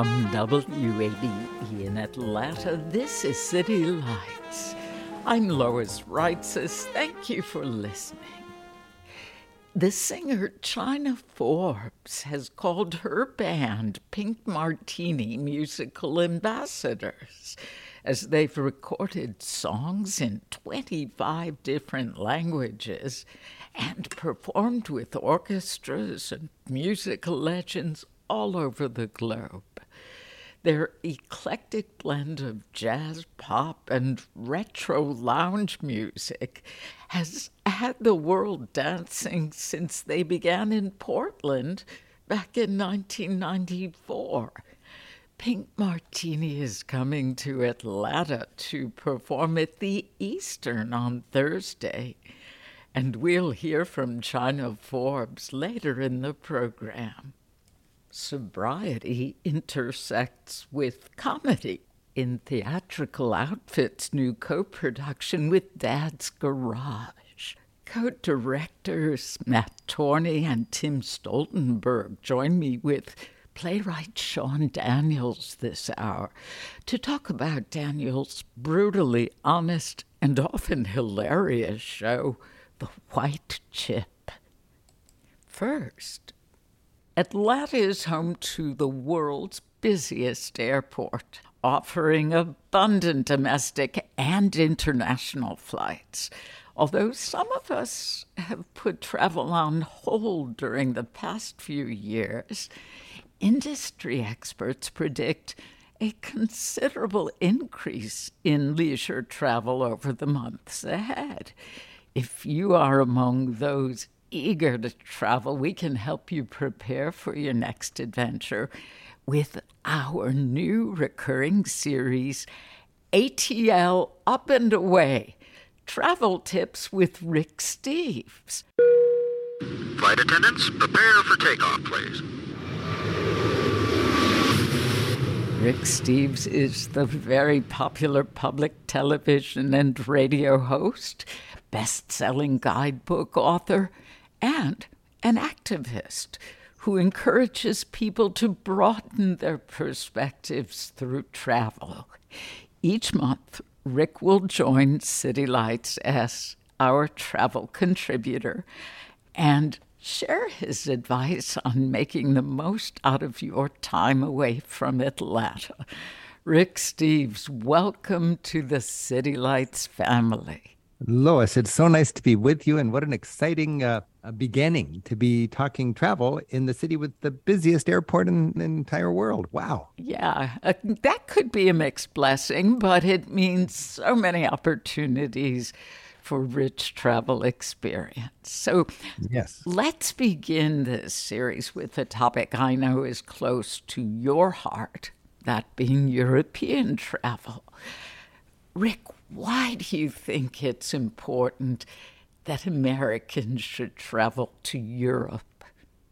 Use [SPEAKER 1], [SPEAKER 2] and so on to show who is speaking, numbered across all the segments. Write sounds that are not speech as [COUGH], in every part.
[SPEAKER 1] From WABE in Atlanta, this is City Lights. I'm Lois Reitzes. Thank you for listening. The singer China Forbes has called her band Pink Martini musical ambassadors as they've recorded songs in 25 different languages and performed with orchestras and musical legends all over the globe. Their eclectic blend of jazz, pop, and retro lounge music has had the world dancing since they began in Portland back in 1994. Pink Martini is coming to Atlanta to perform at the Eastern on Thursday. And we'll hear from China Forbes later in the program sobriety intersects with comedy in Theatrical Outfit's new co production with Dad's Garage. Co directors Matt Torney and Tim Stoltenberg join me with playwright Sean Daniels this hour to talk about Daniels' brutally honest and often hilarious show, The White Chip. First, Atlanta is home to the world's busiest airport, offering abundant domestic and international flights. Although some of us have put travel on hold during the past few years, industry experts predict a considerable increase in leisure travel over the months ahead. If you are among those eager to travel, we can help you prepare for your next adventure with our new recurring series, ATL Up and Away Travel Tips with Rick Steves.
[SPEAKER 2] Flight attendants, prepare for takeoff, please.
[SPEAKER 1] Rick Steves is the very popular public television and radio host, best selling guidebook author, and an activist who encourages people to broaden their perspectives through travel. Each month, Rick will join City Lights as our travel contributor and share his advice on making the most out of your time away from Atlanta. Rick Steves, welcome to the City Lights family.
[SPEAKER 3] Lois, it's so nice to be with you, and what an exciting uh, beginning to be talking travel in the city with the busiest airport in the entire world. Wow.
[SPEAKER 1] Yeah, uh, that could be a mixed blessing, but it means so many opportunities for rich travel experience. So,
[SPEAKER 3] yes,
[SPEAKER 1] let's begin this series with a topic I know is close to your heart, that being European travel. Rick, why do you think it's important that Americans should travel to Europe?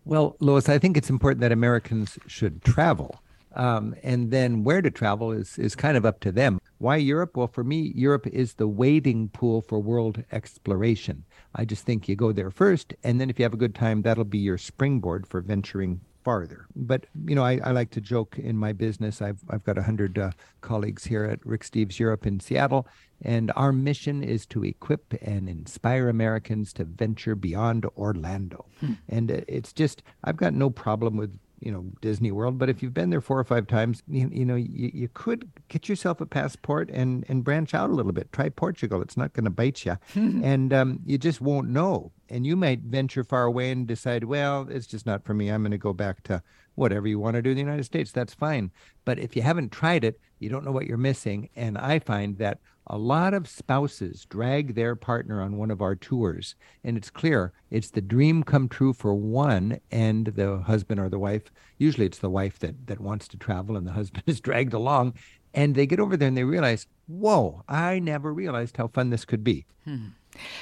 [SPEAKER 3] Well, Lois, I think it's important that Americans should travel. Um, and then where to travel is, is kind of up to them. Why Europe? Well, for me, Europe is the wading pool for world exploration. I just think you go there first, and then if you have a good time, that'll be your springboard for venturing farther. But you know, I, I like to joke in my business. I've I've got a hundred uh, colleagues here at Rick Steves Europe in Seattle, and our mission is to equip and inspire Americans to venture beyond Orlando. Hmm. And it's just I've got no problem with you know Disney World. But if you've been there four or five times, you, you know you, you could get yourself a passport and and branch out a little bit. Try Portugal; it's not going to bite you, [LAUGHS] and um, you just won't know. And you might venture far away and decide, well, it's just not for me. I'm going to go back to whatever you want to do in the United States. That's fine. But if you haven't tried it, you don't know what you're missing. And I find that a lot of spouses drag their partner on one of our tours, and it's clear it's the dream come true for one and the husband or the wife. Usually it's the wife that, that wants to travel, and the [LAUGHS] husband is dragged along. And they get over there and they realize, whoa, I never realized how fun this could be. Hmm.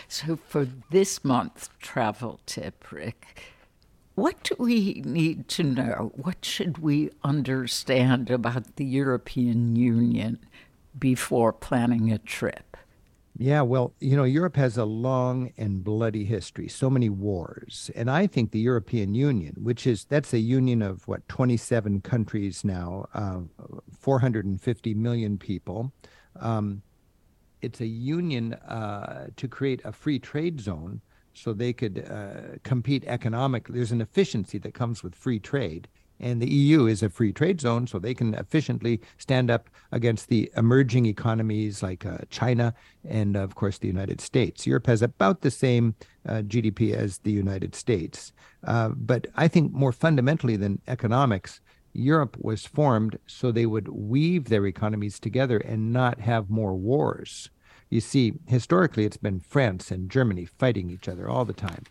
[SPEAKER 1] So, for this month's travel tip, Rick, what do we need to know? What should we understand about the European Union before planning a trip?
[SPEAKER 3] Yeah, well, you know, Europe has a long and bloody history, so many wars. And I think the European Union, which is that's a union of what, 27 countries now, uh, 450 million people. Um, it's a union uh, to create a free trade zone so they could uh, compete economically. There's an efficiency that comes with free trade. And the EU is a free trade zone, so they can efficiently stand up against the emerging economies like uh, China and, of course, the United States. Europe has about the same uh, GDP as the United States. Uh, but I think more fundamentally than economics, Europe was formed so they would weave their economies together and not have more wars. You see, historically, it's been France and Germany fighting each other all the time.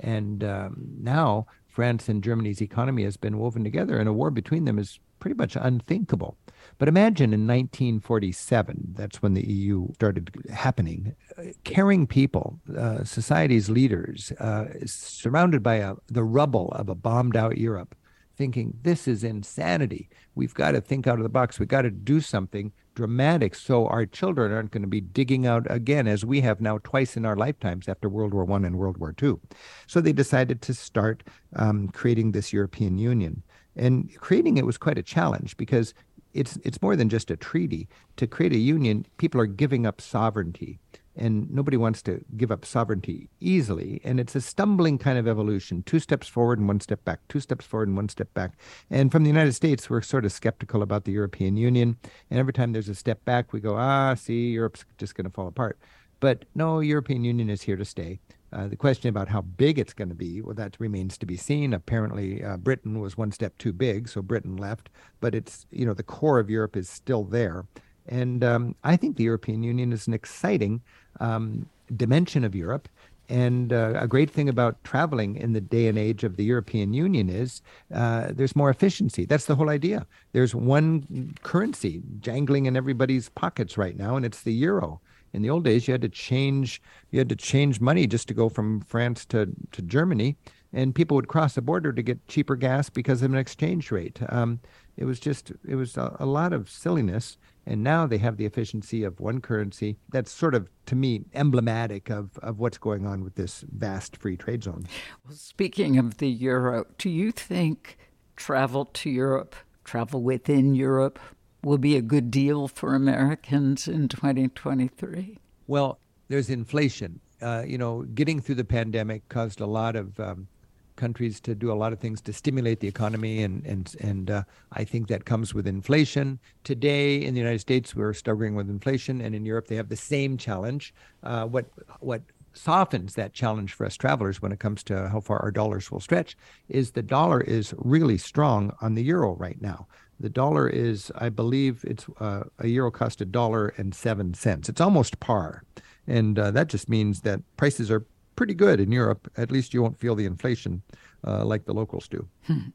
[SPEAKER 3] And um, now France and Germany's economy has been woven together, and a war between them is pretty much unthinkable. But imagine in 1947, that's when the EU started happening, uh, caring people, uh, society's leaders, uh, surrounded by a, the rubble of a bombed out Europe, thinking, this is insanity. We've got to think out of the box. We've got to do something dramatic so our children aren't going to be digging out again as we have now twice in our lifetimes after world war one and world war two so they decided to start um, creating this european union and creating it was quite a challenge because it's it's more than just a treaty to create a union people are giving up sovereignty and nobody wants to give up sovereignty easily. And it's a stumbling kind of evolution two steps forward and one step back, two steps forward and one step back. And from the United States, we're sort of skeptical about the European Union. And every time there's a step back, we go, ah, see, Europe's just going to fall apart. But no, European Union is here to stay. Uh, the question about how big it's going to be, well, that remains to be seen. Apparently, uh, Britain was one step too big, so Britain left. But it's, you know, the core of Europe is still there. And um, I think the European Union is an exciting um, dimension of Europe. And uh, a great thing about traveling in the day and age of the European Union is uh, there's more efficiency. That's the whole idea. There's one currency jangling in everybody's pockets right now, and it's the euro. In the old days, you had to change you had to change money just to go from France to, to Germany, and people would cross the border to get cheaper gas because of an exchange rate. Um, it was just it was a, a lot of silliness and now they have the efficiency of one currency. That's sort of, to me, emblematic of, of what's going on with this vast free trade zone.
[SPEAKER 1] Well, speaking of the euro, do you think travel to Europe, travel within Europe, will be a good deal for Americans in 2023?
[SPEAKER 3] Well, there's inflation. Uh, you know, getting through the pandemic caused a lot of um, countries to do a lot of things to stimulate the economy, and and and uh, I think that comes with inflation. Today in the United States, we're struggling with inflation, and in Europe they have the same challenge. Uh, what what softens that challenge for us travelers when it comes to how far our dollars will stretch is the dollar is really strong on the euro right now. The dollar is, I believe, it's uh, a euro cost a dollar and seven cents. It's almost par, and uh, that just means that prices are pretty good in Europe. At least you won't feel the inflation uh, like the locals do.
[SPEAKER 1] Hmm.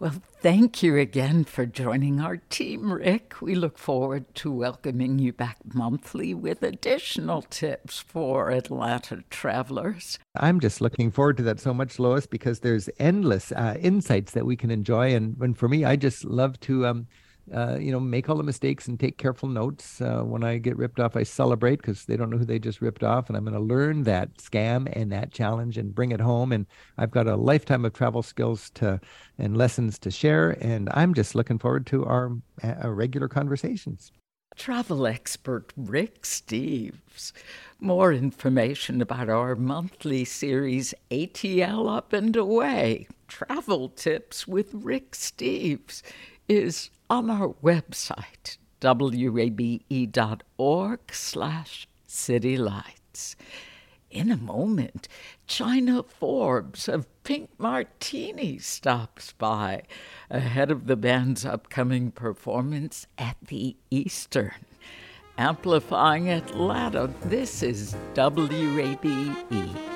[SPEAKER 1] Well, thank you again for joining our team, Rick. We look forward to welcoming you back monthly with additional tips for Atlanta travelers.
[SPEAKER 3] I'm just looking forward to that so much, Lois, because there's endless uh, insights that we can enjoy. And, and for me, I just love to um, uh, you know, make all the mistakes and take careful notes. Uh, when I get ripped off, I celebrate because they don't know who they just ripped off. And I'm going to learn that scam and that challenge and bring it home. And I've got a lifetime of travel skills to and lessons to share. And I'm just looking forward to our, our regular conversations.
[SPEAKER 1] Travel expert Rick Steves. More information about our monthly series ATL Up and Away Travel Tips with Rick Steves is on our website, wabe.org slash citylights. In a moment, China Forbes of Pink Martini stops by ahead of the band's upcoming performance at the Eastern. Amplifying Atlanta, this is WABE.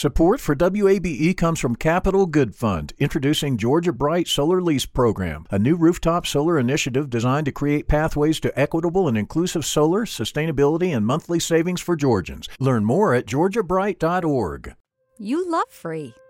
[SPEAKER 4] Support for WABE comes from Capital Good Fund, introducing Georgia Bright Solar Lease Program, a new rooftop solar initiative designed to create pathways to equitable and inclusive solar, sustainability, and monthly savings for Georgians. Learn more at georgiabright.org.
[SPEAKER 5] You love free,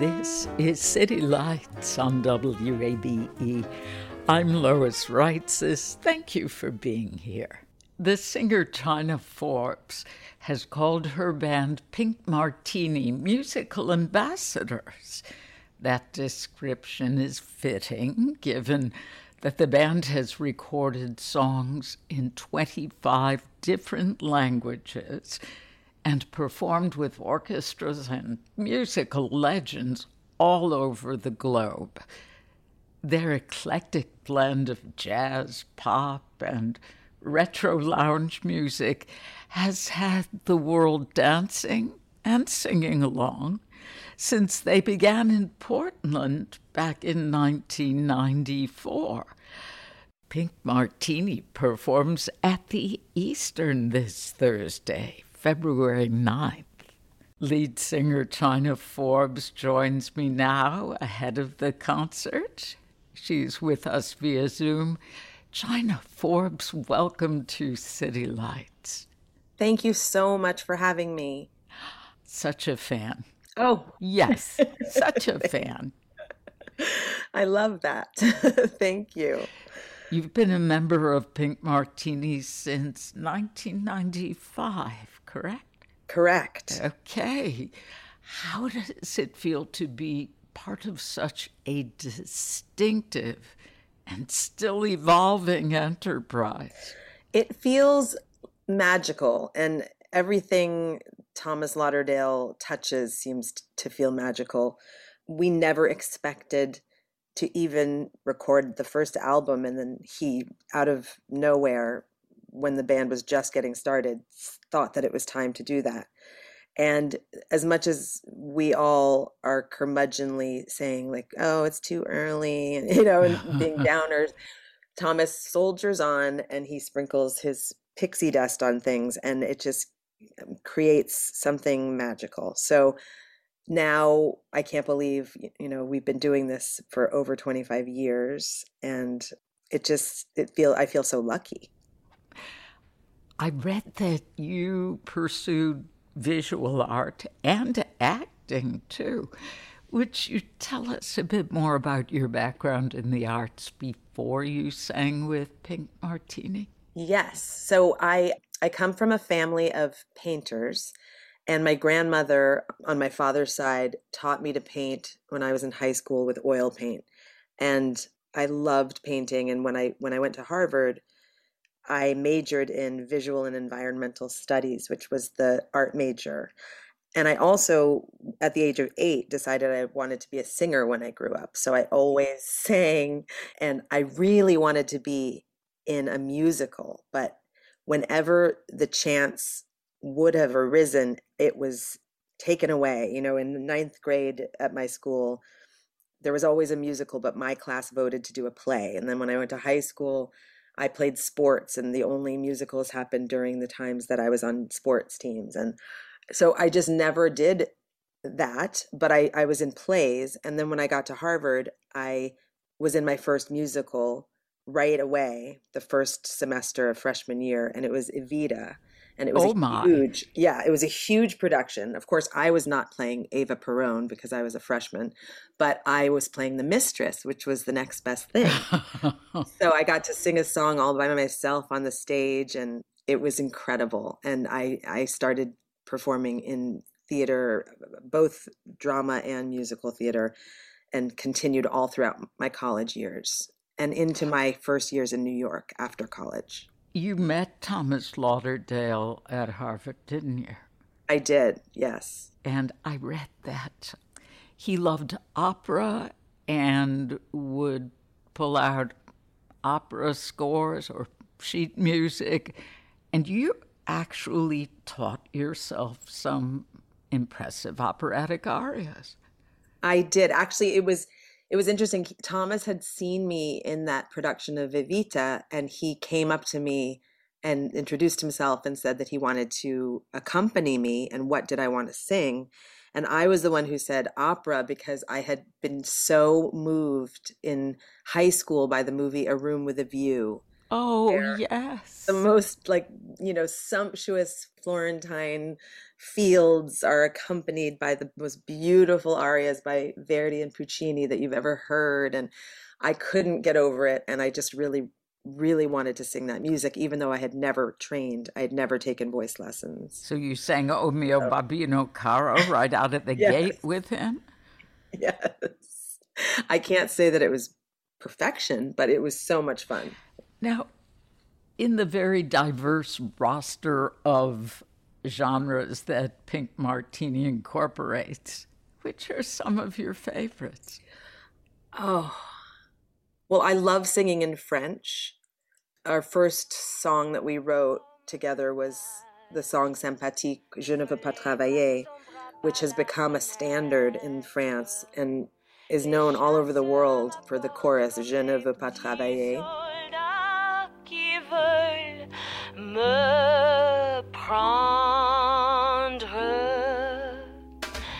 [SPEAKER 1] This is City Lights on WABE. I'm Lois Reitzes. Thank you for being here. The singer China Forbes has called her band Pink Martini musical ambassadors. That description is fitting given that the band has recorded songs in 25 different languages and performed with orchestras and musical legends all over the globe. Their eclectic blend of jazz, pop, and retro lounge music has had the world dancing and singing along since they began in Portland back in 1994. Pink Martini performs at the Eastern this Thursday February 9th. Lead singer China Forbes joins me now ahead of the concert. She's with us via Zoom. China Forbes, welcome to City Lights.
[SPEAKER 6] Thank you so much for having me.
[SPEAKER 1] Such a fan.
[SPEAKER 6] Oh,
[SPEAKER 1] yes, [LAUGHS] such a fan.
[SPEAKER 6] I love that. [LAUGHS] Thank you.
[SPEAKER 1] You've been a member of Pink Martini since 1995 correct?
[SPEAKER 6] Correct.
[SPEAKER 1] Okay. How does it feel to be part of such a distinctive and still evolving enterprise?
[SPEAKER 6] It feels magical, and everything Thomas Lauderdale touches seems to feel magical. We never expected to even record the first album, and then he, out of nowhere, when the band was just getting started, thought that it was time to do that. And as much as we all are curmudgeonly saying, like, oh, it's too early, and, [LAUGHS] you know, and [LAUGHS] being downers, Thomas soldiers on and he sprinkles his pixie dust on things, and it just um, creates something magical. So now I can't believe, you know, we've been doing this for over 25 years, and it just, it feel, I feel so lucky.
[SPEAKER 1] I read that you pursued visual art and acting too. Would you tell us a bit more about your background in the arts before you sang with Pink Martini?
[SPEAKER 6] Yes. So I I come from a family of painters and my grandmother on my father's side taught me to paint when I was in high school with oil paint. And I loved painting and when I when I went to Harvard, I majored in visual and environmental studies, which was the art major. And I also, at the age of eight, decided I wanted to be a singer when I grew up. So I mm. always sang, and I really wanted to be in a musical. But whenever the chance would have arisen, it was taken away. You know, in the ninth grade at my school, there was always a musical, but my class voted to do a play. And then when I went to high school, I played sports, and the only musicals happened during the times that I was on sports teams. And so I just never did that, but I, I was in plays. And then when I got to Harvard, I was in my first musical right away, the first semester of freshman year, and it was Evita and it was
[SPEAKER 1] oh
[SPEAKER 6] a
[SPEAKER 1] my.
[SPEAKER 6] huge yeah it was a huge production. Of course i was not playing Eva Perón because i was a freshman but i was playing the mistress which was the next best thing. [LAUGHS] So i got to sing a song all by myself on the stage and it was incredible. And i i started performing in theater both drama and musical theater and continued all throughout my college years and into my first years in new york after college
[SPEAKER 1] you met Thomas Lauderdale at Harvard, didn't you?
[SPEAKER 6] I did, yes.
[SPEAKER 1] And I read that he loved opera and would pull out opera scores or sheet music. And you actually taught yourself some impressive operatic arias.
[SPEAKER 6] I did. Actually, it was it was interesting. Thomas had seen me in that production of Evita, and he came up to me and introduced himself and said that he wanted to accompany me and what did I want to sing. And I was the one who said opera because I had been so moved in high school by the movie A Room with a View.
[SPEAKER 1] Oh, yes.
[SPEAKER 6] The most like, you know, sumptuous Florentine fields are accompanied by the most beautiful arias by Verdi and Puccini that you've ever heard. And I couldn't get over it. And I just really, really wanted to sing that music, even though I had never trained. I had never taken voice lessons.
[SPEAKER 1] So you sang O mio so. babbino caro right out at the [LAUGHS] yes. gate with him?
[SPEAKER 6] Yes. I can't say that it was perfection, but it was so much fun.
[SPEAKER 1] Now, in the very diverse roster of genres that Pink Martini incorporates. Which are some of your favorites?
[SPEAKER 6] Oh, well, I love singing in French. Our first song that we wrote together was the song Sympathique, Je ne veux pas travailler, which has become a standard in France and is known all over the world for the chorus, Je ne veux pas travailler.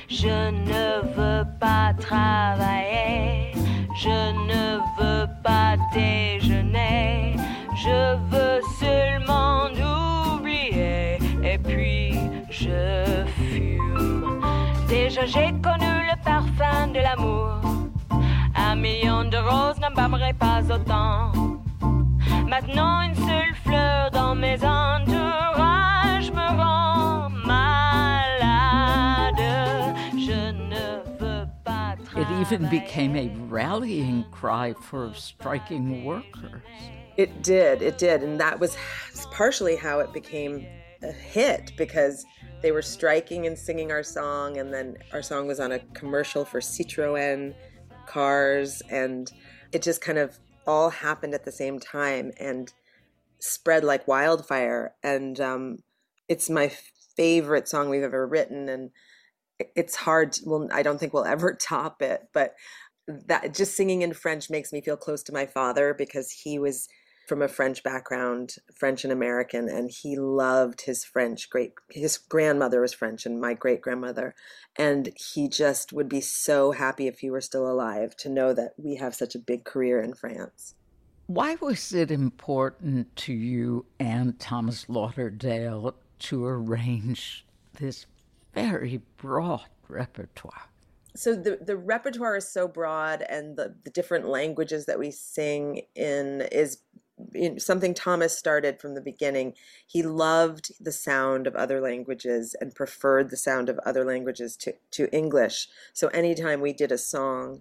[SPEAKER 7] Je ne veux pas travailler, je ne veux pas déjeuner, je veux seulement oublier. Et puis je fume. Déjà j'ai connu le parfum de l'amour, un million de roses n'embâmerait pas autant. Maintenant une seule fleur dans mes entourages me rend
[SPEAKER 1] It even became a rallying cry for striking workers.
[SPEAKER 6] It did, it did. And that was partially how it became a hit because they were striking and singing our song. And then our song was on a commercial for Citroën cars. And it just kind of all happened at the same time and spread like wildfire. And um, it's my favorite song we've ever written. And it's hard to, well i don't think we'll [LAUGHS] ever top it but that just singing in french makes me feel close to my father because he was from a french background french and american and he loved his french great his grandmother was french and my great grandmother and he just would be so happy if he were still alive to know that we have such a big career in france
[SPEAKER 1] why was it important to you and thomas lauderdale to arrange this very broad repertoire.
[SPEAKER 6] So the the repertoire is so broad, and the the different languages that we sing in is something Thomas started from the beginning. He loved the sound of other languages and preferred the sound of other languages to, to English. So anytime we did a song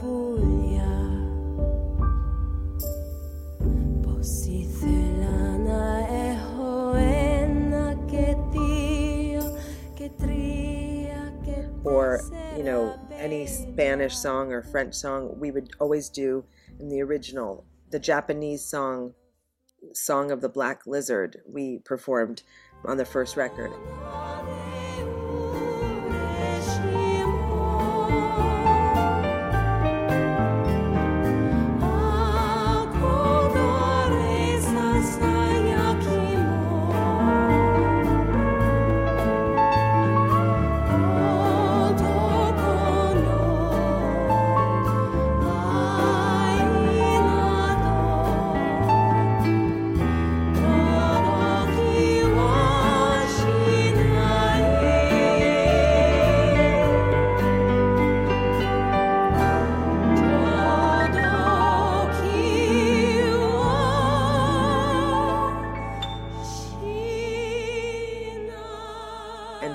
[SPEAKER 6] you know any spanish song or french song we would always do in the original the japanese song song of the black lizard we performed on the first record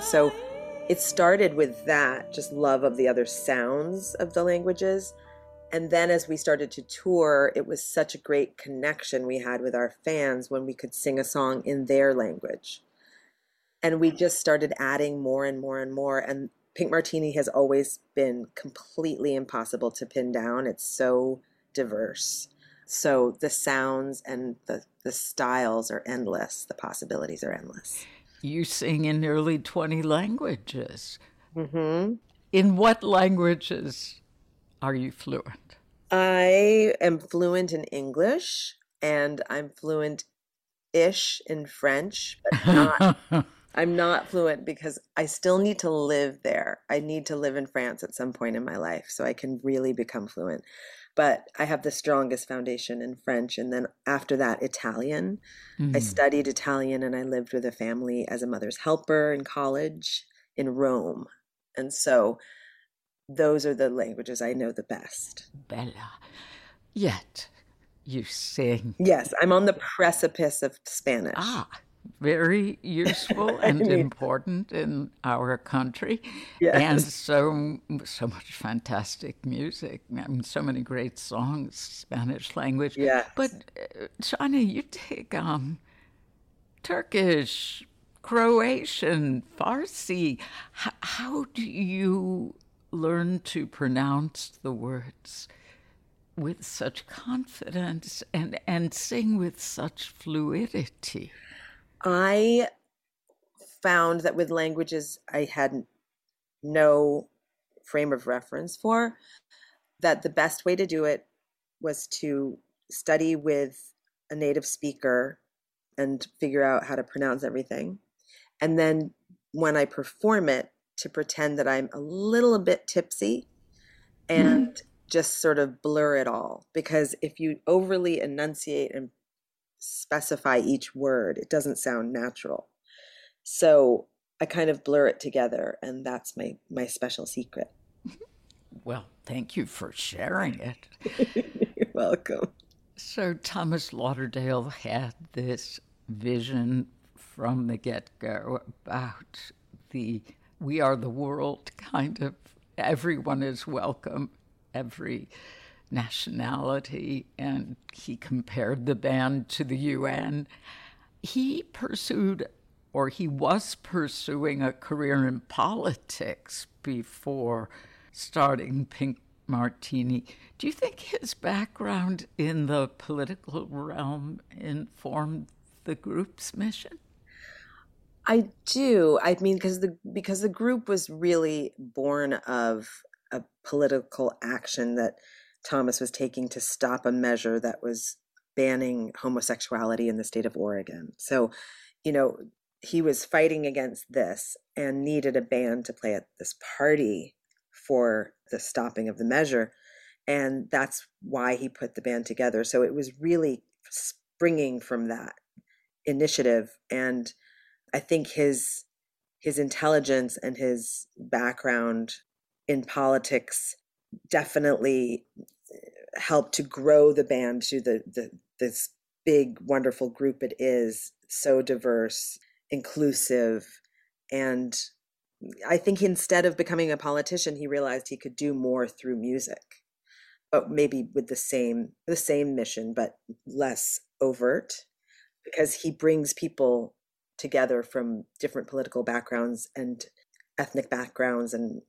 [SPEAKER 6] so it started with that just love of the other sounds of the languages. And then as we started to tour it was such a great connection we had with our fans when we could sing a song in their language. And we just started adding more and more and more. And pink martini has always been completely impossible to pin down. It's so diverse. So the sounds and the, the styles are endless. The possibilities are endless
[SPEAKER 1] You sing in nearly 20 languages.
[SPEAKER 6] hmm
[SPEAKER 1] In what languages are you fluent?
[SPEAKER 6] I am fluent in English and I'm fluent ish in French, but not [LAUGHS] I'm not fluent because I still need to live there. I need to live in France at some point in my life so I can really become fluent. But I have the strongest foundation in French and then after that Italian. I
[SPEAKER 1] Mm.
[SPEAKER 6] studied Italian and I lived with a family as a mother's helper in college in Rome. And so those are the languages I know the best.
[SPEAKER 1] Bella. Yet you sing.
[SPEAKER 6] Yes, I'm on the precipice of Spanish.
[SPEAKER 1] Ah, very useful [LAUGHS] and important in our country.
[SPEAKER 6] Yes.
[SPEAKER 1] And so so much fantastic music. I mean, so many great songs, Spanish language.
[SPEAKER 6] Yes.
[SPEAKER 1] But uh, you take um Turkish, Croatian, Farsi. H- how do you learn to pronounce the words with such confidence and, and sing with such fluidity?
[SPEAKER 6] I found that with languages I had no frame of reference for, that the best way to do it was to study with a native speaker and figure out how to pronounce everything. And then when I perform it, to pretend that I'm a little bit tipsy and mm-hmm. just sort of blur it all. Because if you overly enunciate and specify each word, it doesn't sound natural. So I kind of blur it together, and that's my my special secret.
[SPEAKER 1] Well, thank you for sharing it. [LAUGHS]
[SPEAKER 6] You're welcome.
[SPEAKER 1] So, Thomas Lauderdale had this vision from the get go about the we are the world kind of everyone is welcome, every nationality, and he compared the band to the UN. He pursued, or he was pursuing, a career in politics before starting Pink Martini. Do you think his background in the political realm informed the group's mission?
[SPEAKER 6] I do. I mean, because the because the group was really born of a political action that Thomas was taking to stop a measure that was banning homosexuality in the state of Oregon. So, you know, he was fighting against this and needed a band to play at this party for the stopping of the measure. And that's why he put the band together. So it was really springing from that initiative. And I think his his intelligence and his background in politics definitely helped to grow the band to the, the this big wonderful group it is so diverse inclusive and i think instead of becoming a politician he realized he could do more through music but maybe with the same the same mission, but less overt, because he brings people together from different political backgrounds and ethnic backgrounds and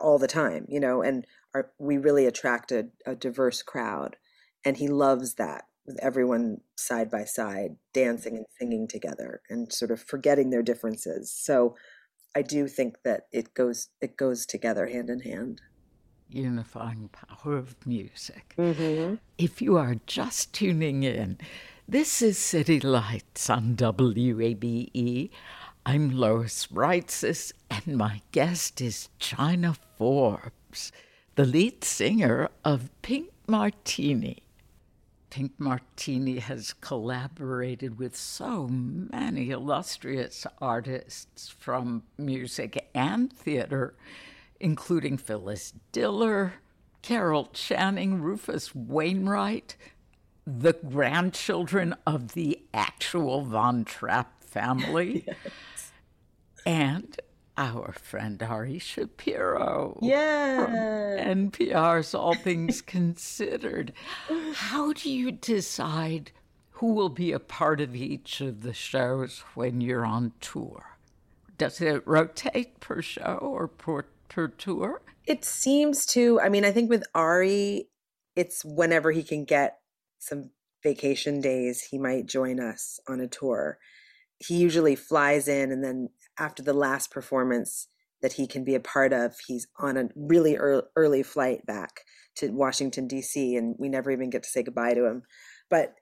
[SPEAKER 6] all the time, you know, and are we really attracted a diverse crowd. And he loves that with everyone side by side, dancing and singing together and sort of forgetting their differences. So I do think that it goes it goes together hand in hand.
[SPEAKER 1] Unifying power of music.
[SPEAKER 6] Mm-hmm.
[SPEAKER 1] If you are just tuning in, this is City Lights on WABE. I'm Lois Reitzes, and my guest is China Forbes, the lead singer of Pink Martini. Pink Martini has collaborated with so many illustrious artists from music and theater, including Phyllis Diller, Carol Channing, Rufus Wainwright, the grandchildren of the actual Von Trapp family, [LAUGHS] and our friend Ari Shapiro.
[SPEAKER 6] Yeah.
[SPEAKER 1] From NPR's All [LAUGHS] Things Considered. How do you decide who will be a part of each of the shows when you're on tour? Does it rotate per show or per, per tour?
[SPEAKER 6] It seems to. I mean, I think with Ari, it's whenever he can get some vacation days, he might join us on a tour. He usually flies in, and then after the last performance that he can be a part of, he's on a really early, flight back to Washington, D.C., and we never even get to say goodbye to him. But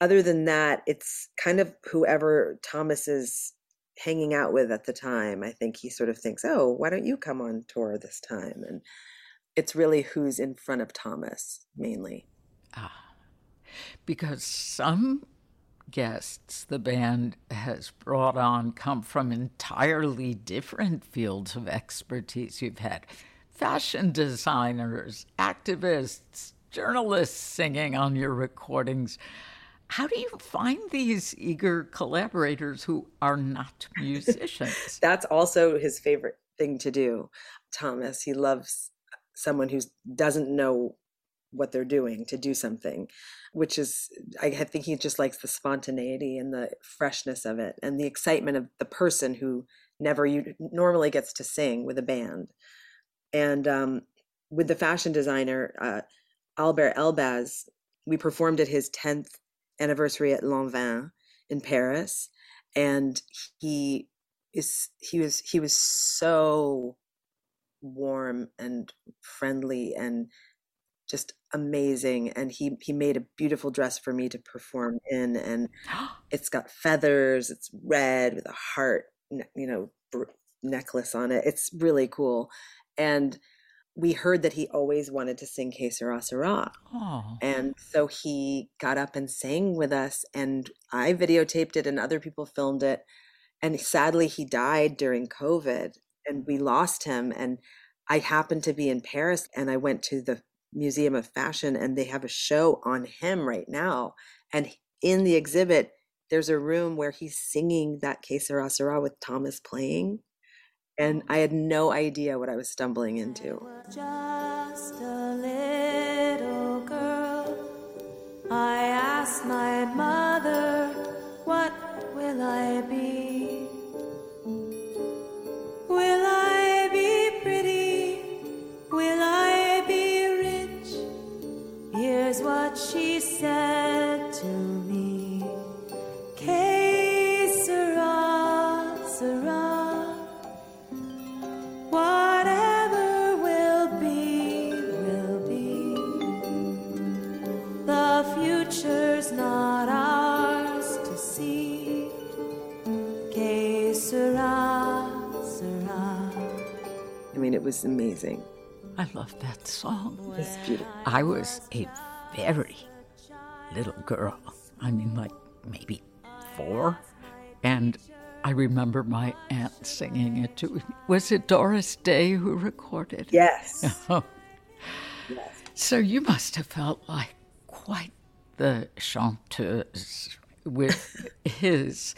[SPEAKER 6] other than that, it's kind of whoever Thomas is hanging out with at the time. I think he sort of thinks, oh, why don't you come on tour this time? And it's really who's in front of Thomas mainly.
[SPEAKER 1] Ah, because some guests the band has brought on come from entirely different fields of expertise. You've had fashion designers, activists, journalists singing on your recordings. How do you find these eager collaborators who are not [LAUGHS] musicians?
[SPEAKER 6] That's also his favorite thing to do, Thomas. He loves someone who doesn't know what they're doing to do something, which is, I think he just likes the spontaneity and the freshness of it and the excitement of the person who never you normally gets to sing with a band. And um, with the fashion designer, uh, Alber Elbaz, we performed at his 10th anniversary at Lanvin in Paris. And he is, he was, he was so warm and friendly and just amazing and he he made a beautiful dress for me to perform oh. in and [GASPS] it's got feathers it's red with a heart you know necklace on it it's really cool and we heard that he always wanted to sing Que Sera Sera.
[SPEAKER 1] Oh.
[SPEAKER 6] And so he got up and sang with us and I videotaped it and other people filmed it and sadly he died during covid and we lost him and I happened to be in Paris and I went to the Museum of Fashion, and they have a show on him right now. And in the exhibit, there's a room where he's singing that Que Sera Sera with Thomas playing. And I had no idea what I was stumbling into.
[SPEAKER 7] Just a little girl. I asked my mother, What will I be? Will I be pretty? Will I? Here's what she said to me. Que sera, sera. Whatever will be, will be. The future's not ours to see. Que sera, sera.
[SPEAKER 6] I mean, it was amazing.
[SPEAKER 1] I love that song.
[SPEAKER 6] It's beautiful.
[SPEAKER 1] I was a very little girl. I mean, like maybe four. And I remember my aunt singing it to me. Was it Doris Day who recorded?
[SPEAKER 6] Yes. [LAUGHS]
[SPEAKER 1] Oh. So you must have felt like quite the chanteuse with [LAUGHS] his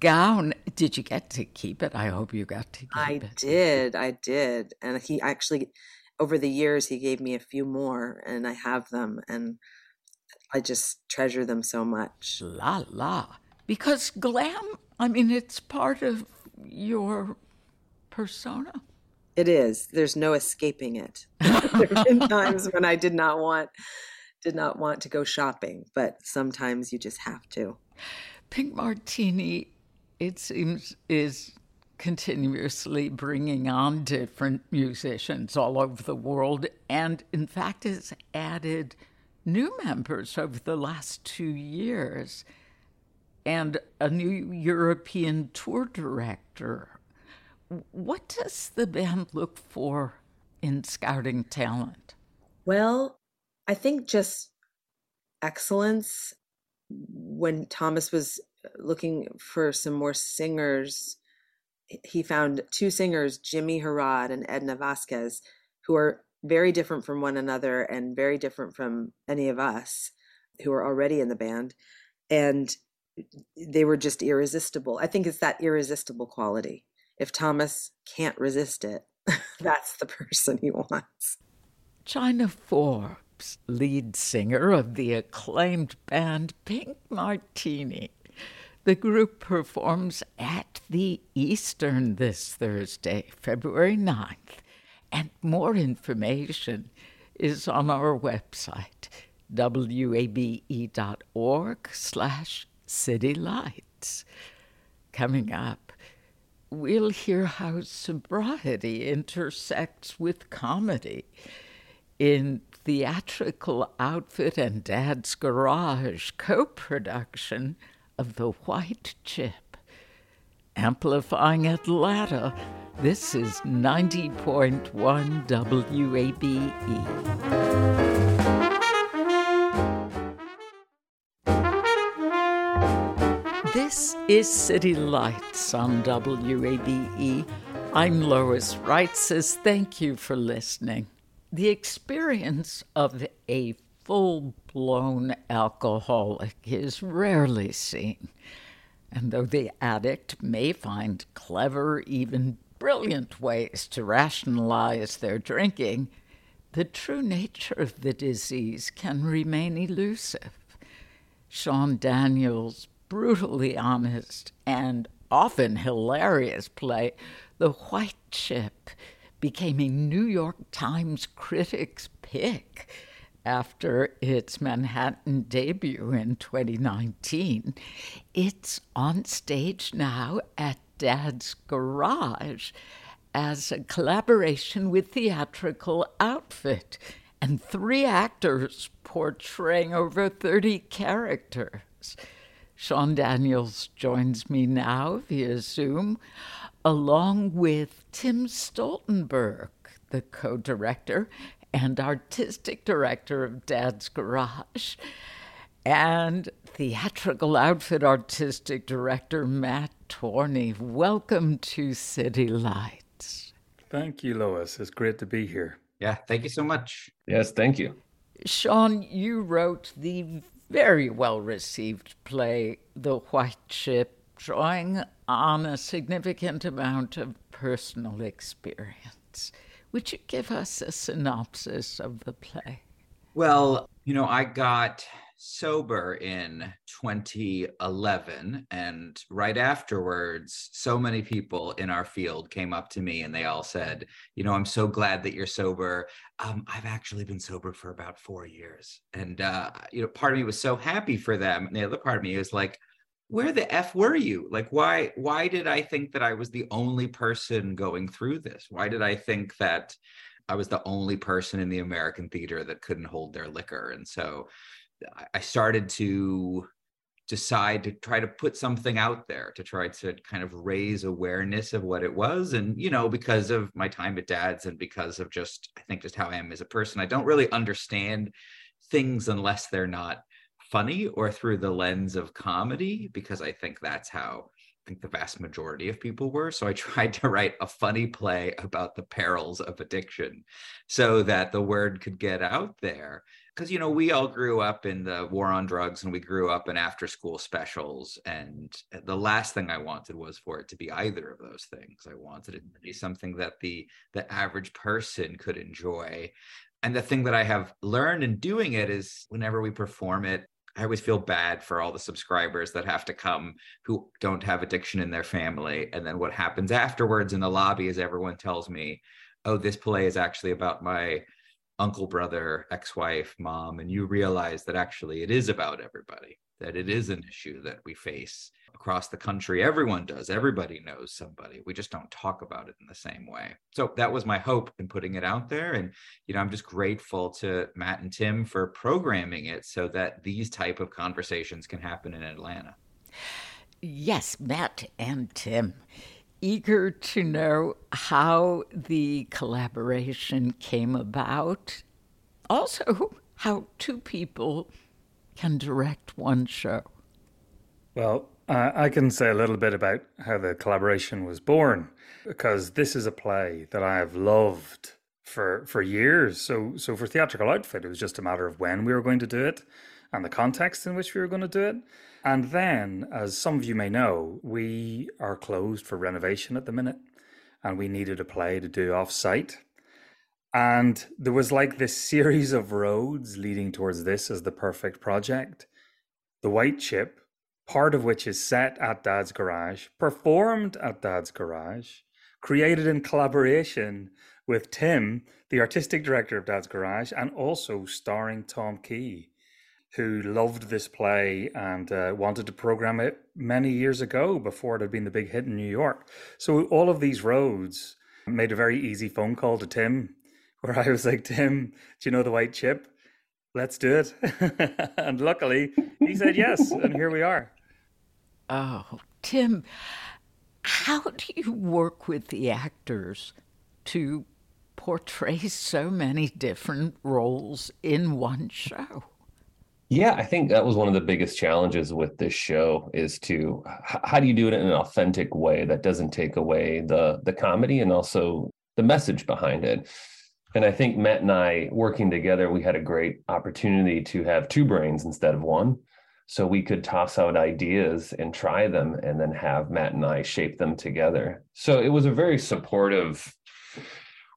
[SPEAKER 1] gown. Did you get to keep it? I hope you got to keep
[SPEAKER 6] I
[SPEAKER 1] it.
[SPEAKER 6] I did. I did. And he actually over the years, he gave me a few more, and I have them, and I just treasure them so much.
[SPEAKER 1] La la. Because glam, I mean, it's part of your persona.
[SPEAKER 6] It is. There's no escaping it. [LAUGHS] there have been times when I did not want did not want to go shopping, but sometimes you just have to.
[SPEAKER 1] Pink Martini, it seems, is continuously bringing on different musicians all over the world, and in fact, has added new members over the last two years and a new European tour director. What does the band look for in scouting talent?
[SPEAKER 6] Well, I think just excellence. When Thomas was looking for some more singers, he found two singers, Jimmie Herrod and Edna Vasquez, who are very different from one another and very different from any of us who are already in the band. And they were just irresistible. I think it's that irresistible quality. If Thomas can't resist it, [LAUGHS] that's the person he wants.
[SPEAKER 1] China Forbes, lead singer of the acclaimed band Pink Martini. The group performs at the Eastern this Thursday, February 9th, and more information is on our website, wabe.org slash city lights. Coming up, we'll hear how sobriety intersects with comedy in theatrical outfit and dad's garage co-production of the white chip amplifying atlanta this is 90.1 wabe This is City Lights on WABE. I'm Lois Reitzes thank you for listening. The experience of a full blown alcoholic is rarely seen. And though the addict may find clever, even brilliant ways to rationalize their drinking, the true nature of the disease can remain elusive. Sean Daniels brutally honest and often hilarious play, The White Chip became a New York Times critic's pick after its Manhattan debut in 2019. It's on stage now at Dad's Garage as a collaboration with Theatrical Outfit and three actors portraying over 30 characters. Sean Daniels joins me now via Zoom, along with Tim Stoltenberg, the co director and artistic director of Dad's Garage, and theatrical outfit artistic director Matt Torney. Welcome to City Lights.
[SPEAKER 8] Thank you, Lois. It's great to be here.
[SPEAKER 9] Yeah, thank you so much.
[SPEAKER 10] Yes, thank you.
[SPEAKER 1] Sean, you wrote the very well received play, The White Chip, drawing on a significant amount of personal experience. Would you give us a synopsis of the play?
[SPEAKER 9] Well, you know, I got sober in 2011 and right afterwards so many people in our field came up to me and they all said you know i'm so glad that you're sober um, i've actually been sober for about four years and uh, you know part of me was so happy for them and the other part of me was like where the f were you? Like why why did i think that i was the only person going through this? Why did i think that i was the only person in the american theater that couldn't hold their liquor? And so I started to decide to try to put something out there to try to kind of raise awareness of what it was. And you know because of my time at dad's and because of just i think just how i am as a person i don't really understand things unless they're not funny or through the lens of comedy because i think that's how I think the vast majority of people were. So I [LAUGHS] tried to write a funny play about the perils of addiction so that the word could get out there. Because, you know, we all grew up in the war on drugs and we grew up in after school specials. And the last thing I wanted was for it to be either of those things. I wanted it to be something that the, the average person could enjoy. And the thing that I have learned in doing it is whenever we perform it, I always feel bad for all the subscribers that have to come who don't have addiction in their family. And then what happens afterwards in the lobby is everyone tells me, oh, this play is actually about my uncle, brother, ex wife, mom. And you realize that actually it is about everybody, that it is an issue that we face across the country. Everyone does. Everybody knows somebody. We just don't talk about it in the same way. So that was my hope in putting it out there. And, you know, I'm just grateful to Matt and Tim for programming it so that these type of conversations can happen in Atlanta.
[SPEAKER 1] Yes, Matt and Tim. Eager to know how the collaboration came about. Also, how two people can direct one show.
[SPEAKER 8] Well, uh, I can say a little bit about how the collaboration was born because this is a play that I have loved for for years. So so for theatrical outfit, it was just a matter of when we were going to do it and the context in which we were going to do it. And then, as some of you may know, we are closed for renovation at the minute, and we needed a play to do off site. And there was like this series of roads leading towards this as the perfect project. The White Chip, part of which is set at Dad's Garage, performed at Dad's Garage, created in collaboration with Tim, the artistic director of Dad's Garage, and also starring Tom Key, who loved this play and uh, wanted to program it many years ago before it had been the big hit in New York. So all of these roads made a very easy phone call to Tim, where I was like, Tim, do you know the white chip? Let's do it. [LAUGHS] and luckily, he said yes, and here we are.
[SPEAKER 1] Oh, Tim, how do you work with the actors to portray so many different roles in one show?
[SPEAKER 10] Yeah, I think that was one of the biggest challenges with this show is to how do you do it in an authentic way that doesn't take away the the comedy and also the message behind it. And I think Matt and I working together, we had a great opportunity to have two brains instead of one. So we could toss out ideas and try them and then have Matt and I shape them together. So it was a very supportive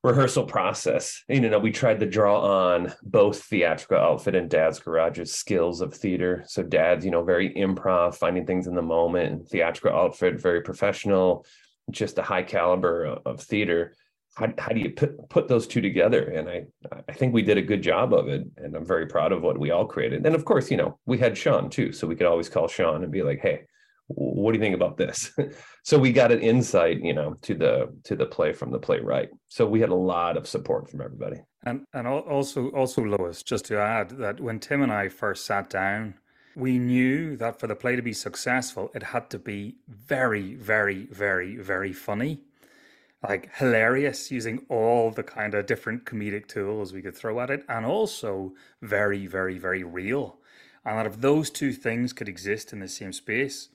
[SPEAKER 10] rehearsal process. You know, we tried to draw on both theatrical outfit and Dad's Garage's skills of theater. So Dad's, you know, very improv, finding things in the moment, theatrical outfit, very professional, just a high caliber of, of theater. How, how do you put put those two together? And I I think we did a good job of it, and I'm very proud of what we all created. And of course, you know, we had Sean too, so we could always call Sean and be like, hey what do you think about this [LAUGHS] so we got an insight you know to the to the play from the playwright so we had a lot of support from everybody
[SPEAKER 8] and and also also lois just to add that when tim and i first sat down we knew that for the play to be successful it had to be very very very very funny like hilarious using all the kind of different comedic tools we could throw at it and also very very very real and that if those two things could exist in the same space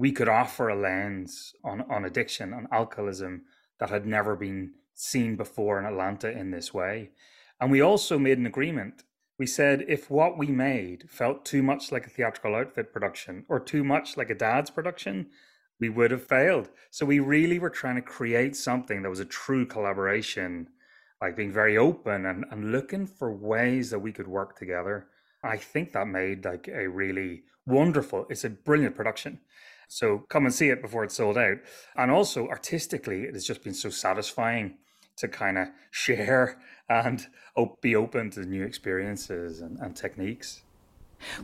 [SPEAKER 8] we could offer a lens on, on addiction, on alcoholism that had never been seen before in Atlanta in this way. And we also made an agreement. We said if what we made felt too much like a theatrical outfit production or too much like a dad's production, we would have failed. So we really were trying to create something that was a true collaboration, like being very open and, and looking for ways that we could work together. I think that made like a really wonderful, it's a brilliant production. So come and see it before it's sold out. And also artistically, it has just been so satisfying to kind of share [LAUGHS] and be open to new experiences and, and techniques.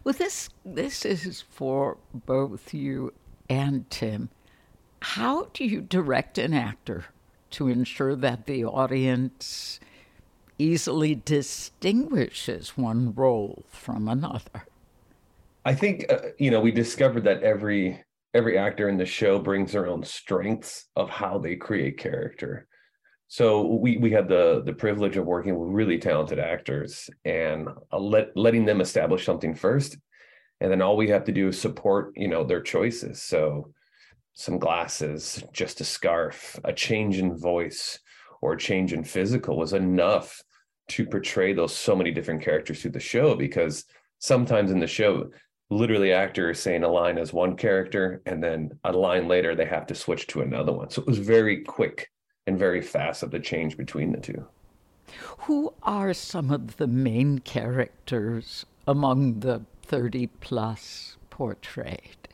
[SPEAKER 1] Well, this this is for both you and Tim. How do you direct an actor to ensure that the audience easily distinguishes one role from another?
[SPEAKER 10] I think uh, you know we discovered that every every actor in the show brings their own strengths of how they create character. So we we had the the privilege of working with really talented actors and uh, let, letting them establish something first, and then all we have to do is support you know their choices. So some glasses, just a scarf, a change in voice, or a change in physical was enough to portray those so many different characters through the show because sometimes in the show literally actors saying a line as one character and then a line later they have to switch to another one so it was very quick and very fast of the change between the two
[SPEAKER 1] who are some of the main characters among the 30 plus portrayed.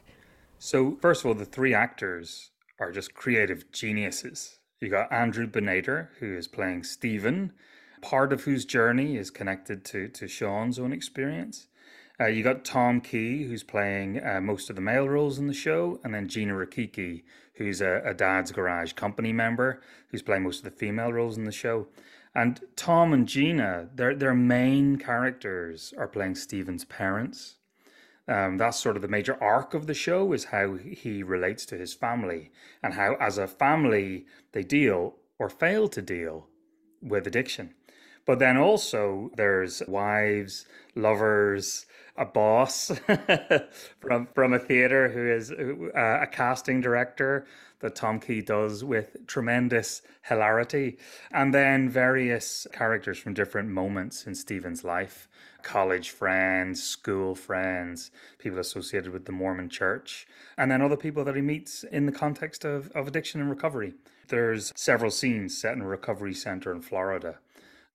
[SPEAKER 8] So first of all the three actors are just creative geniuses. You got andrew Benator, who is playing stephen part of whose journey is connected to to sean's own experience. Uh, you got Tom Key, who's playing uh, most of the male roles in the show, and then Gina Rickicki, who's a, a, Dad's Garage company member, who's playing most of the female roles in the show. And Tom and Gina, their their main characters are playing Stephen's parents. Um, that's sort of the major arc of the show is how he relates to his family and how, as a family, they deal or fail to deal with addiction. But then also there's wives, lovers, a boss [LAUGHS] from from a theater who is uh, a casting director that Tom Key does with tremendous hilarity, and then various characters from different moments in Stephen's life college friends, school friends, people associated with the Mormon church, and then other people that he meets in the context of, of addiction and recovery. There's several scenes set in a recovery center in Florida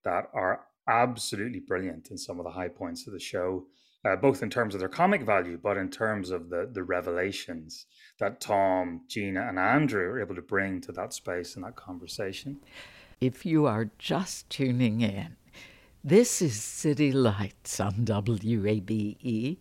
[SPEAKER 8] that are absolutely brilliant in some of the high points of the show uh, both in terms of their comic value, but in terms of the the revelations that Tom, Gina, and Andrew are able to bring to that space and that conversation.
[SPEAKER 1] If you are just tuning in, this is City Lights on WABE.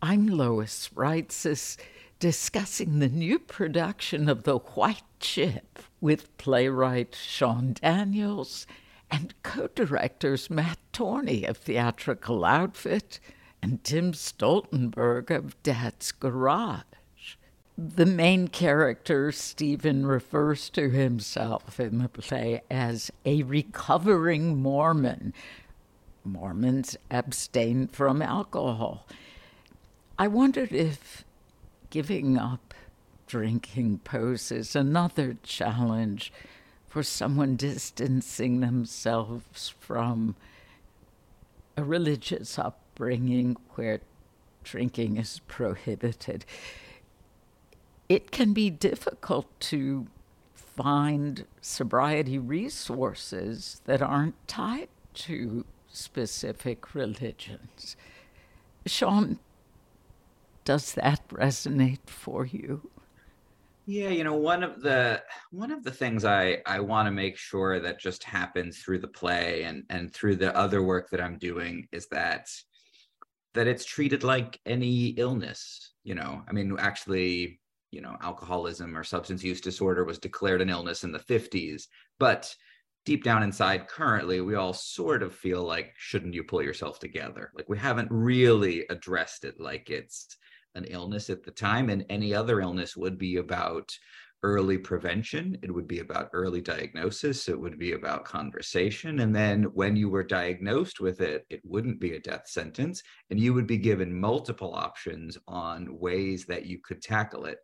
[SPEAKER 1] I'm Lois Reitzes discussing the new production of The White Chip with playwright Sean Daniels and co directors Matt Torney of Theatrical Outfit and Tim Stoltenberg of Dad's Garage. The main character, Stephen, refers to himself in the play as a recovering Mormon. Mormons abstain from alcohol. I wondered if giving up drinking poses another challenge for someone distancing themselves from a religious upbringing where drinking is prohibited, it can be difficult to find sobriety resources that aren't tied to specific religions. Sean, does that resonate for you?
[SPEAKER 9] Yeah, you know, one of the one of the things I I want to make sure that just happens through the play and and through the other work that I'm doing is that that it's treated like any illness you know i mean actually you know alcoholism or substance use disorder was declared an illness in the 50s but deep down inside currently we all sort of feel like shouldn't you pull yourself together like we haven't really addressed it like it's an illness at the time and any other illness would be about early prevention. It would be about early diagnosis. It would be about conversation. And then when you were diagnosed with it, it wouldn't be a death sentence. And you would be given multiple options on ways that you could tackle it.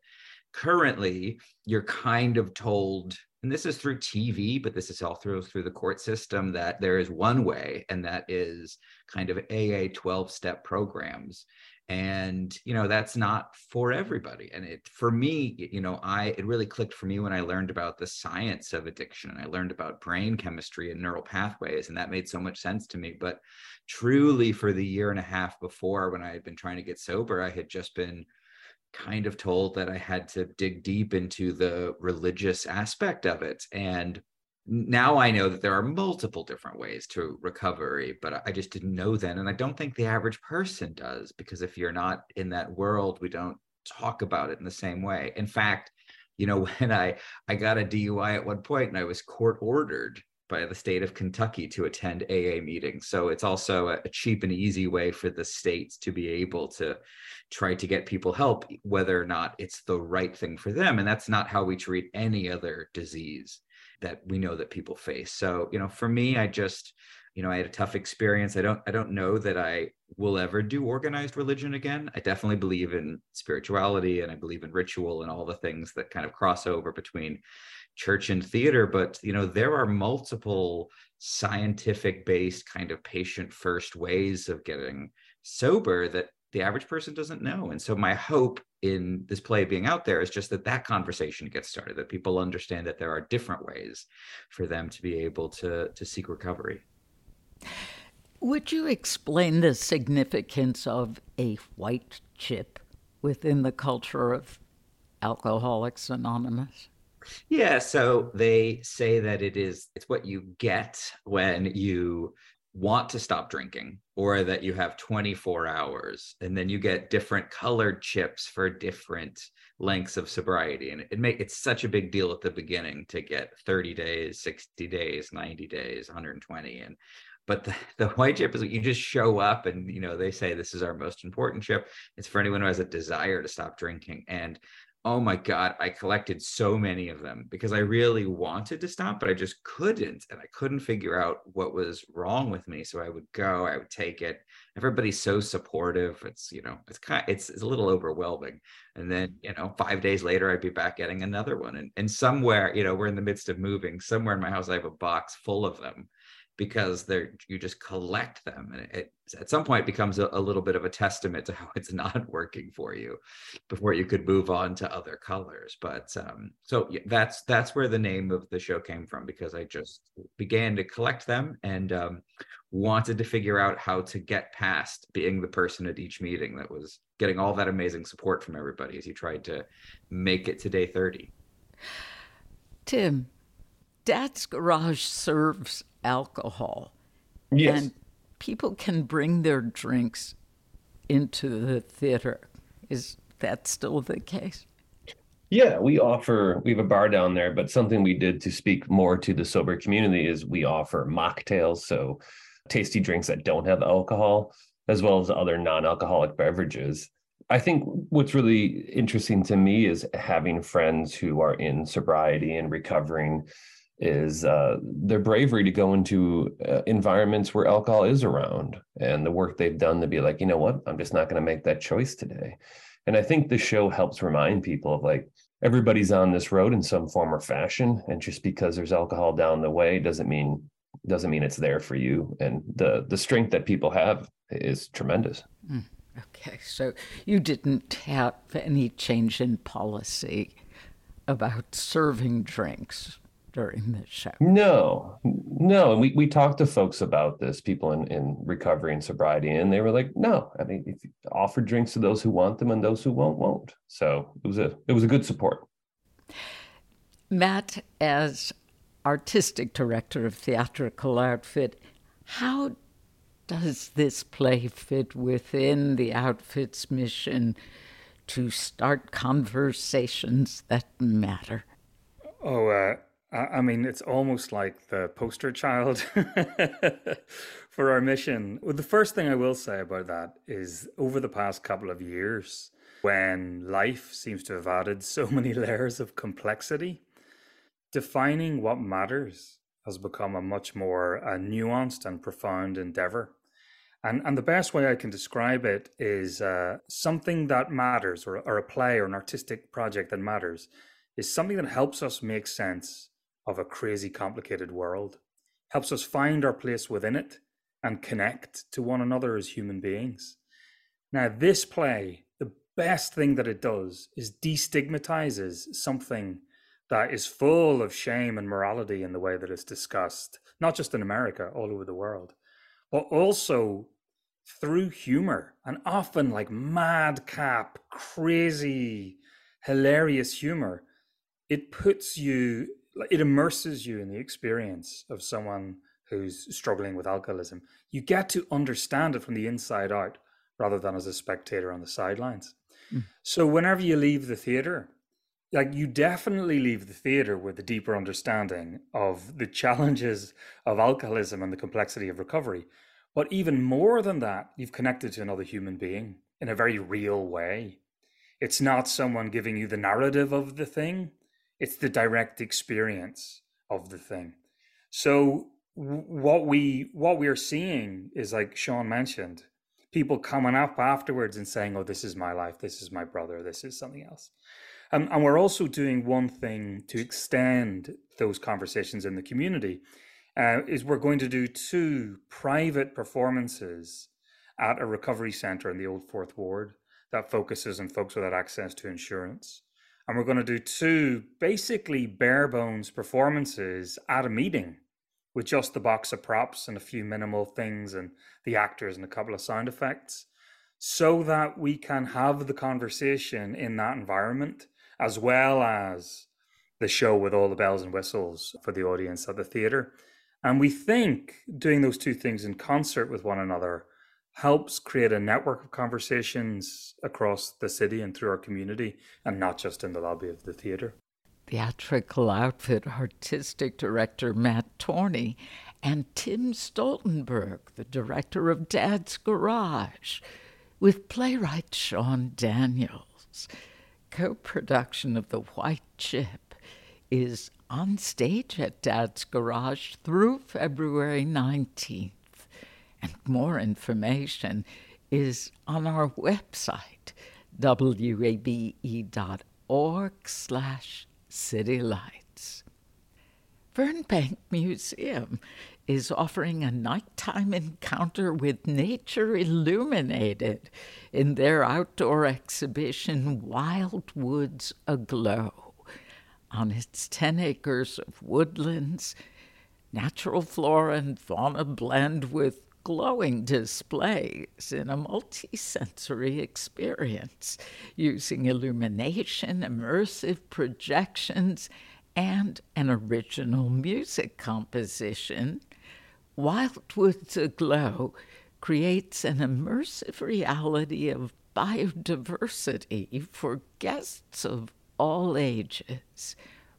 [SPEAKER 9] Currently, you're kind of told, and this is through TV, but this is all through, through the court system, that there is one way, and that is kind of AA 12 step programs. And you know that's not for everybody. And it for me you know i it really clicked for me when i learned about the science of addiction and i learned about brain chemistry and neural pathways and that made so much sense to me. But truly for the year and a half before when i had been trying to get sober i had just been kind of told that i had to dig deep into the religious aspect of it and now I know that there are multiple different ways to recovery, but I just didn't know then. And I don't think the average person does, because if you're not in that world, we don't talk about it in the same way. In fact, you know, [LAUGHS] when I, I got a DUI at one point and I was court ordered by the state of Kentucky to attend AA meetings. So it's also a cheap and easy way for the states to be able to try to get people help, whether or not it's the right thing for them. And that's not how we treat any other disease that we know that people face. So, you know, for me, I just you know, I had a tough experience. I don't I don't know that I will ever do organized religion again. I definitely believe in spirituality and I believe in ritual and all the things that kind of cross over between church and theater, but you know, there are multiple scientific based kind of patient first ways of getting sober that the average person doesn't know. And so my hope in this play being out there is just that that conversation gets started, that people understand that there are different ways for them to be able to to seek recovery.
[SPEAKER 1] Would you explain the significance of a white chip within the culture of Alcoholics Anonymous?
[SPEAKER 9] Yeah, so they say that it is it's what you get when you want to stop drinking or that you have 24 hours and then you get different colored chips for different lengths of sobriety and it make it's such a big deal at the beginning to get 30 days 60 days 90 days 120 and but the, [LAUGHS] the white chip is you just show up and you know they say this is our most important chip. It's for anyone who has a desire to stop drinking and oh my god i collected so many of them because i really wanted to stop but i just couldn't and i couldn't figure out what was wrong with me. So i would go i would take it. Everybody's so supportive. It's you know it's kind of, it's, it's a little overwhelming. And then you know five days later i'd be back getting another one. And, and somewhere you know we're in the midst of moving somewhere in my house i have a box full of them because they're you just collect them. And it, at some point becomes a, a, little bit of a testament to how [LAUGHS] it's not working for you before you could move on to other colors. But um, so that's that's where the name of the show came from because i just began to collect them and um, wanted to figure out how to get past being the person at each meeting that was getting all that amazing support from everybody as you tried to make it to day 30
[SPEAKER 1] tim dad's garage serves alcohol.
[SPEAKER 10] Yes.
[SPEAKER 1] And people can bring their drinks into the theater. Is that still the case?
[SPEAKER 10] Yeah, we offer, we have a bar down there, but something we did to speak more to the sober community is we offer mocktails. So tasty drinks that don't have alcohol, as well as other non alcoholic beverages. I think what's really interesting to me is having friends who are in sobriety and recovering is uh, their bravery to go into uh, environments where alcohol is around and the work they've done to be like, you know what, I'm just not going to make that choice today. And I think the show helps remind people of like, everybody's on this road in some form or fashion. And just because there's alcohol down the way doesn't mean doesn't mean it's there for you. And the the strength that people have is tremendous.
[SPEAKER 1] Mm, okay, so you didn't have any change in policy about serving drinks during this show.
[SPEAKER 10] No, no. And we, we talked to folks about this, people in, in recovery and sobriety, and they were like, no, I mean, if you offer drinks to those who want them and those who won't, won't. So it was a it was a good support.
[SPEAKER 1] Matt, as artistic director of theatrical outfit, how does this play fit within the outfit's mission to start conversations that matter?
[SPEAKER 8] Oh, uh, I mean, it's almost like the poster child [LAUGHS] for our mission. Well, the first thing I will say about that is over the past couple of years, when life seems to have added so [LAUGHS] many layers of complexity, defining what matters has become a much more uh, nuanced and profound endeavor. And, and the best way I can describe it is uh, something that matters, or, or a play or an artistic project that matters, is something that helps us make sense of a crazy complicated world, helps us find our place within it and connect to one another as human beings. Now, this play, the best thing that it does is destigmatizes something that is full of shame and morality in the way that it's discussed, not just in America, all over the world, but also through humor and often like madcap, crazy, hilarious humor. It puts you it immerses you in the experience of someone who's struggling with alcoholism. You get to understand it from the inside out rather than as a spectator on the sidelines. Mm. So whenever you leave the theater, like you definitely leave the theater with a deeper understanding of the challenges of alcoholism and the complexity of recovery. But even more than that, you've connected to another human being in a very real way. It's not someone giving you the narrative of the thing, it's the direct experience of the thing. So what we what we're seeing is like Sean mentioned, people coming up afterwards and saying, "Oh, this is my life. This is my brother. This is something else." Um, and we're also doing one thing to extend those conversations in the community. Uh, is we're going to do two private performances at a recovery centre in the Old Fourth Ward that focuses on folks without access to insurance. And we're going to do two basically bare bones performances at a meeting with just the box of props and a few minimal things and the actors and a couple of sound effects so that we can have the conversation in that environment as well as the show with all the bells and whistles for the audience at the theater. And we think doing those two things in concert with one another helps create a network of conversations across the city and through our community, and not just in the lobby of the theater.
[SPEAKER 1] Theatrical outfit artistic director Matt Torney and Tim Stoltenberg, the director of Dad's Garage, with playwright Sean Daniels. Co production of The White Chip is on stage at Dad's Garage through February 19th and more information is on our website, wabe.org slash citylights. Fernbank Museum is offering a nighttime encounter with nature illuminated in their outdoor exhibition Wild Woods Aglow. On its 10 acres of woodlands, natural flora and fauna blend with glowing displays in a multisensory experience using illumination, immersive projections, and an original music composition. Wildwoods Aglow creates an immersive reality of biodiversity for guests of all ages.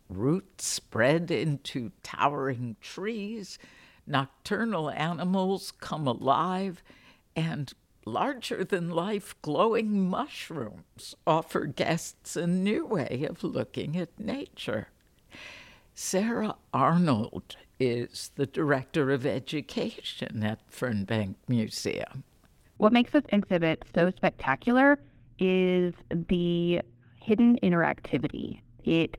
[SPEAKER 1] Roots spread into towering trees nocturnal animals come alive, and larger than life glowing mushrooms offer guests a new way of looking at nature. Sarah Arnold is the director of education at Fernbank Museum.
[SPEAKER 11] What makes this exhibit so spectacular is the hidden interactivity. It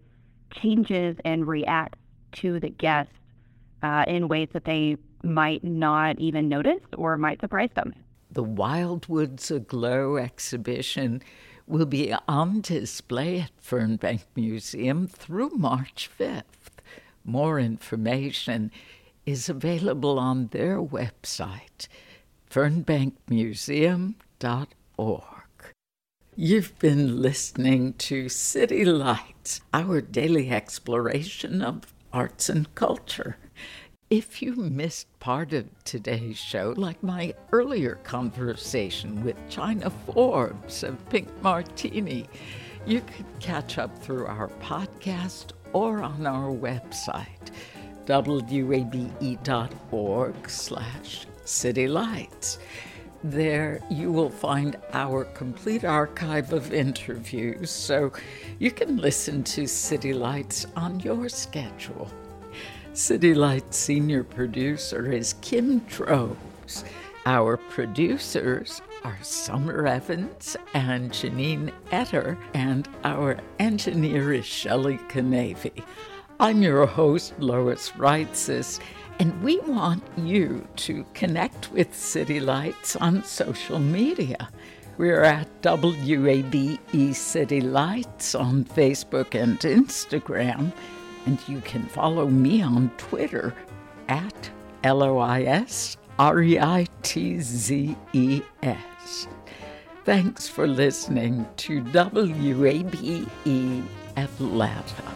[SPEAKER 11] changes and reacts to the guests uh, in ways that they might not even notice or might surprise them.
[SPEAKER 1] The Wildwoods Aglow exhibition will be on display at Fernbank Museum through March 5th. More information is available on their website, fernbankmuseum.org. You've been listening to City Lights, our daily exploration of arts and culture. If you missed part of today's show, like my earlier conversation with China Forbes of Pink Martini, you could catch up through our podcast or on our website, wabe.org slash citylights. There you will find our complete archive of interviews, so you can listen to City Lights on your schedule. City Light senior producer is Kim Drobes. Our producers are Summer Evans and Janine Etter, and our engineer is Shelley Canavy. I'm your host, Lois Reitzes, and we want you to connect with City Lights on social media. We're at WABE City Lights on Facebook and Instagram and you can follow me on Twitter at L O I S R E I T Z E S. Thanks for listening to WABE Atlanta.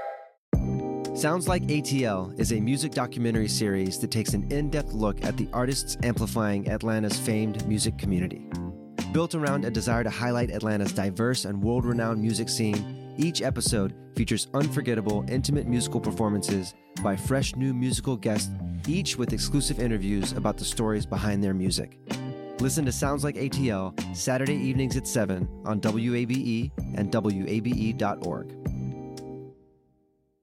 [SPEAKER 12] Sounds Like ATL is a music documentary series that takes an in depth look at the artists amplifying Atlanta's famed music community. Built around a desire to highlight Atlanta's diverse and world renowned music scene, each episode features unforgettable, intimate musical performances by fresh new musical guests, each with exclusive interviews about the stories behind their music. Listen to Sounds Like ATL Saturday evenings at 7 on WABE and WABE.org.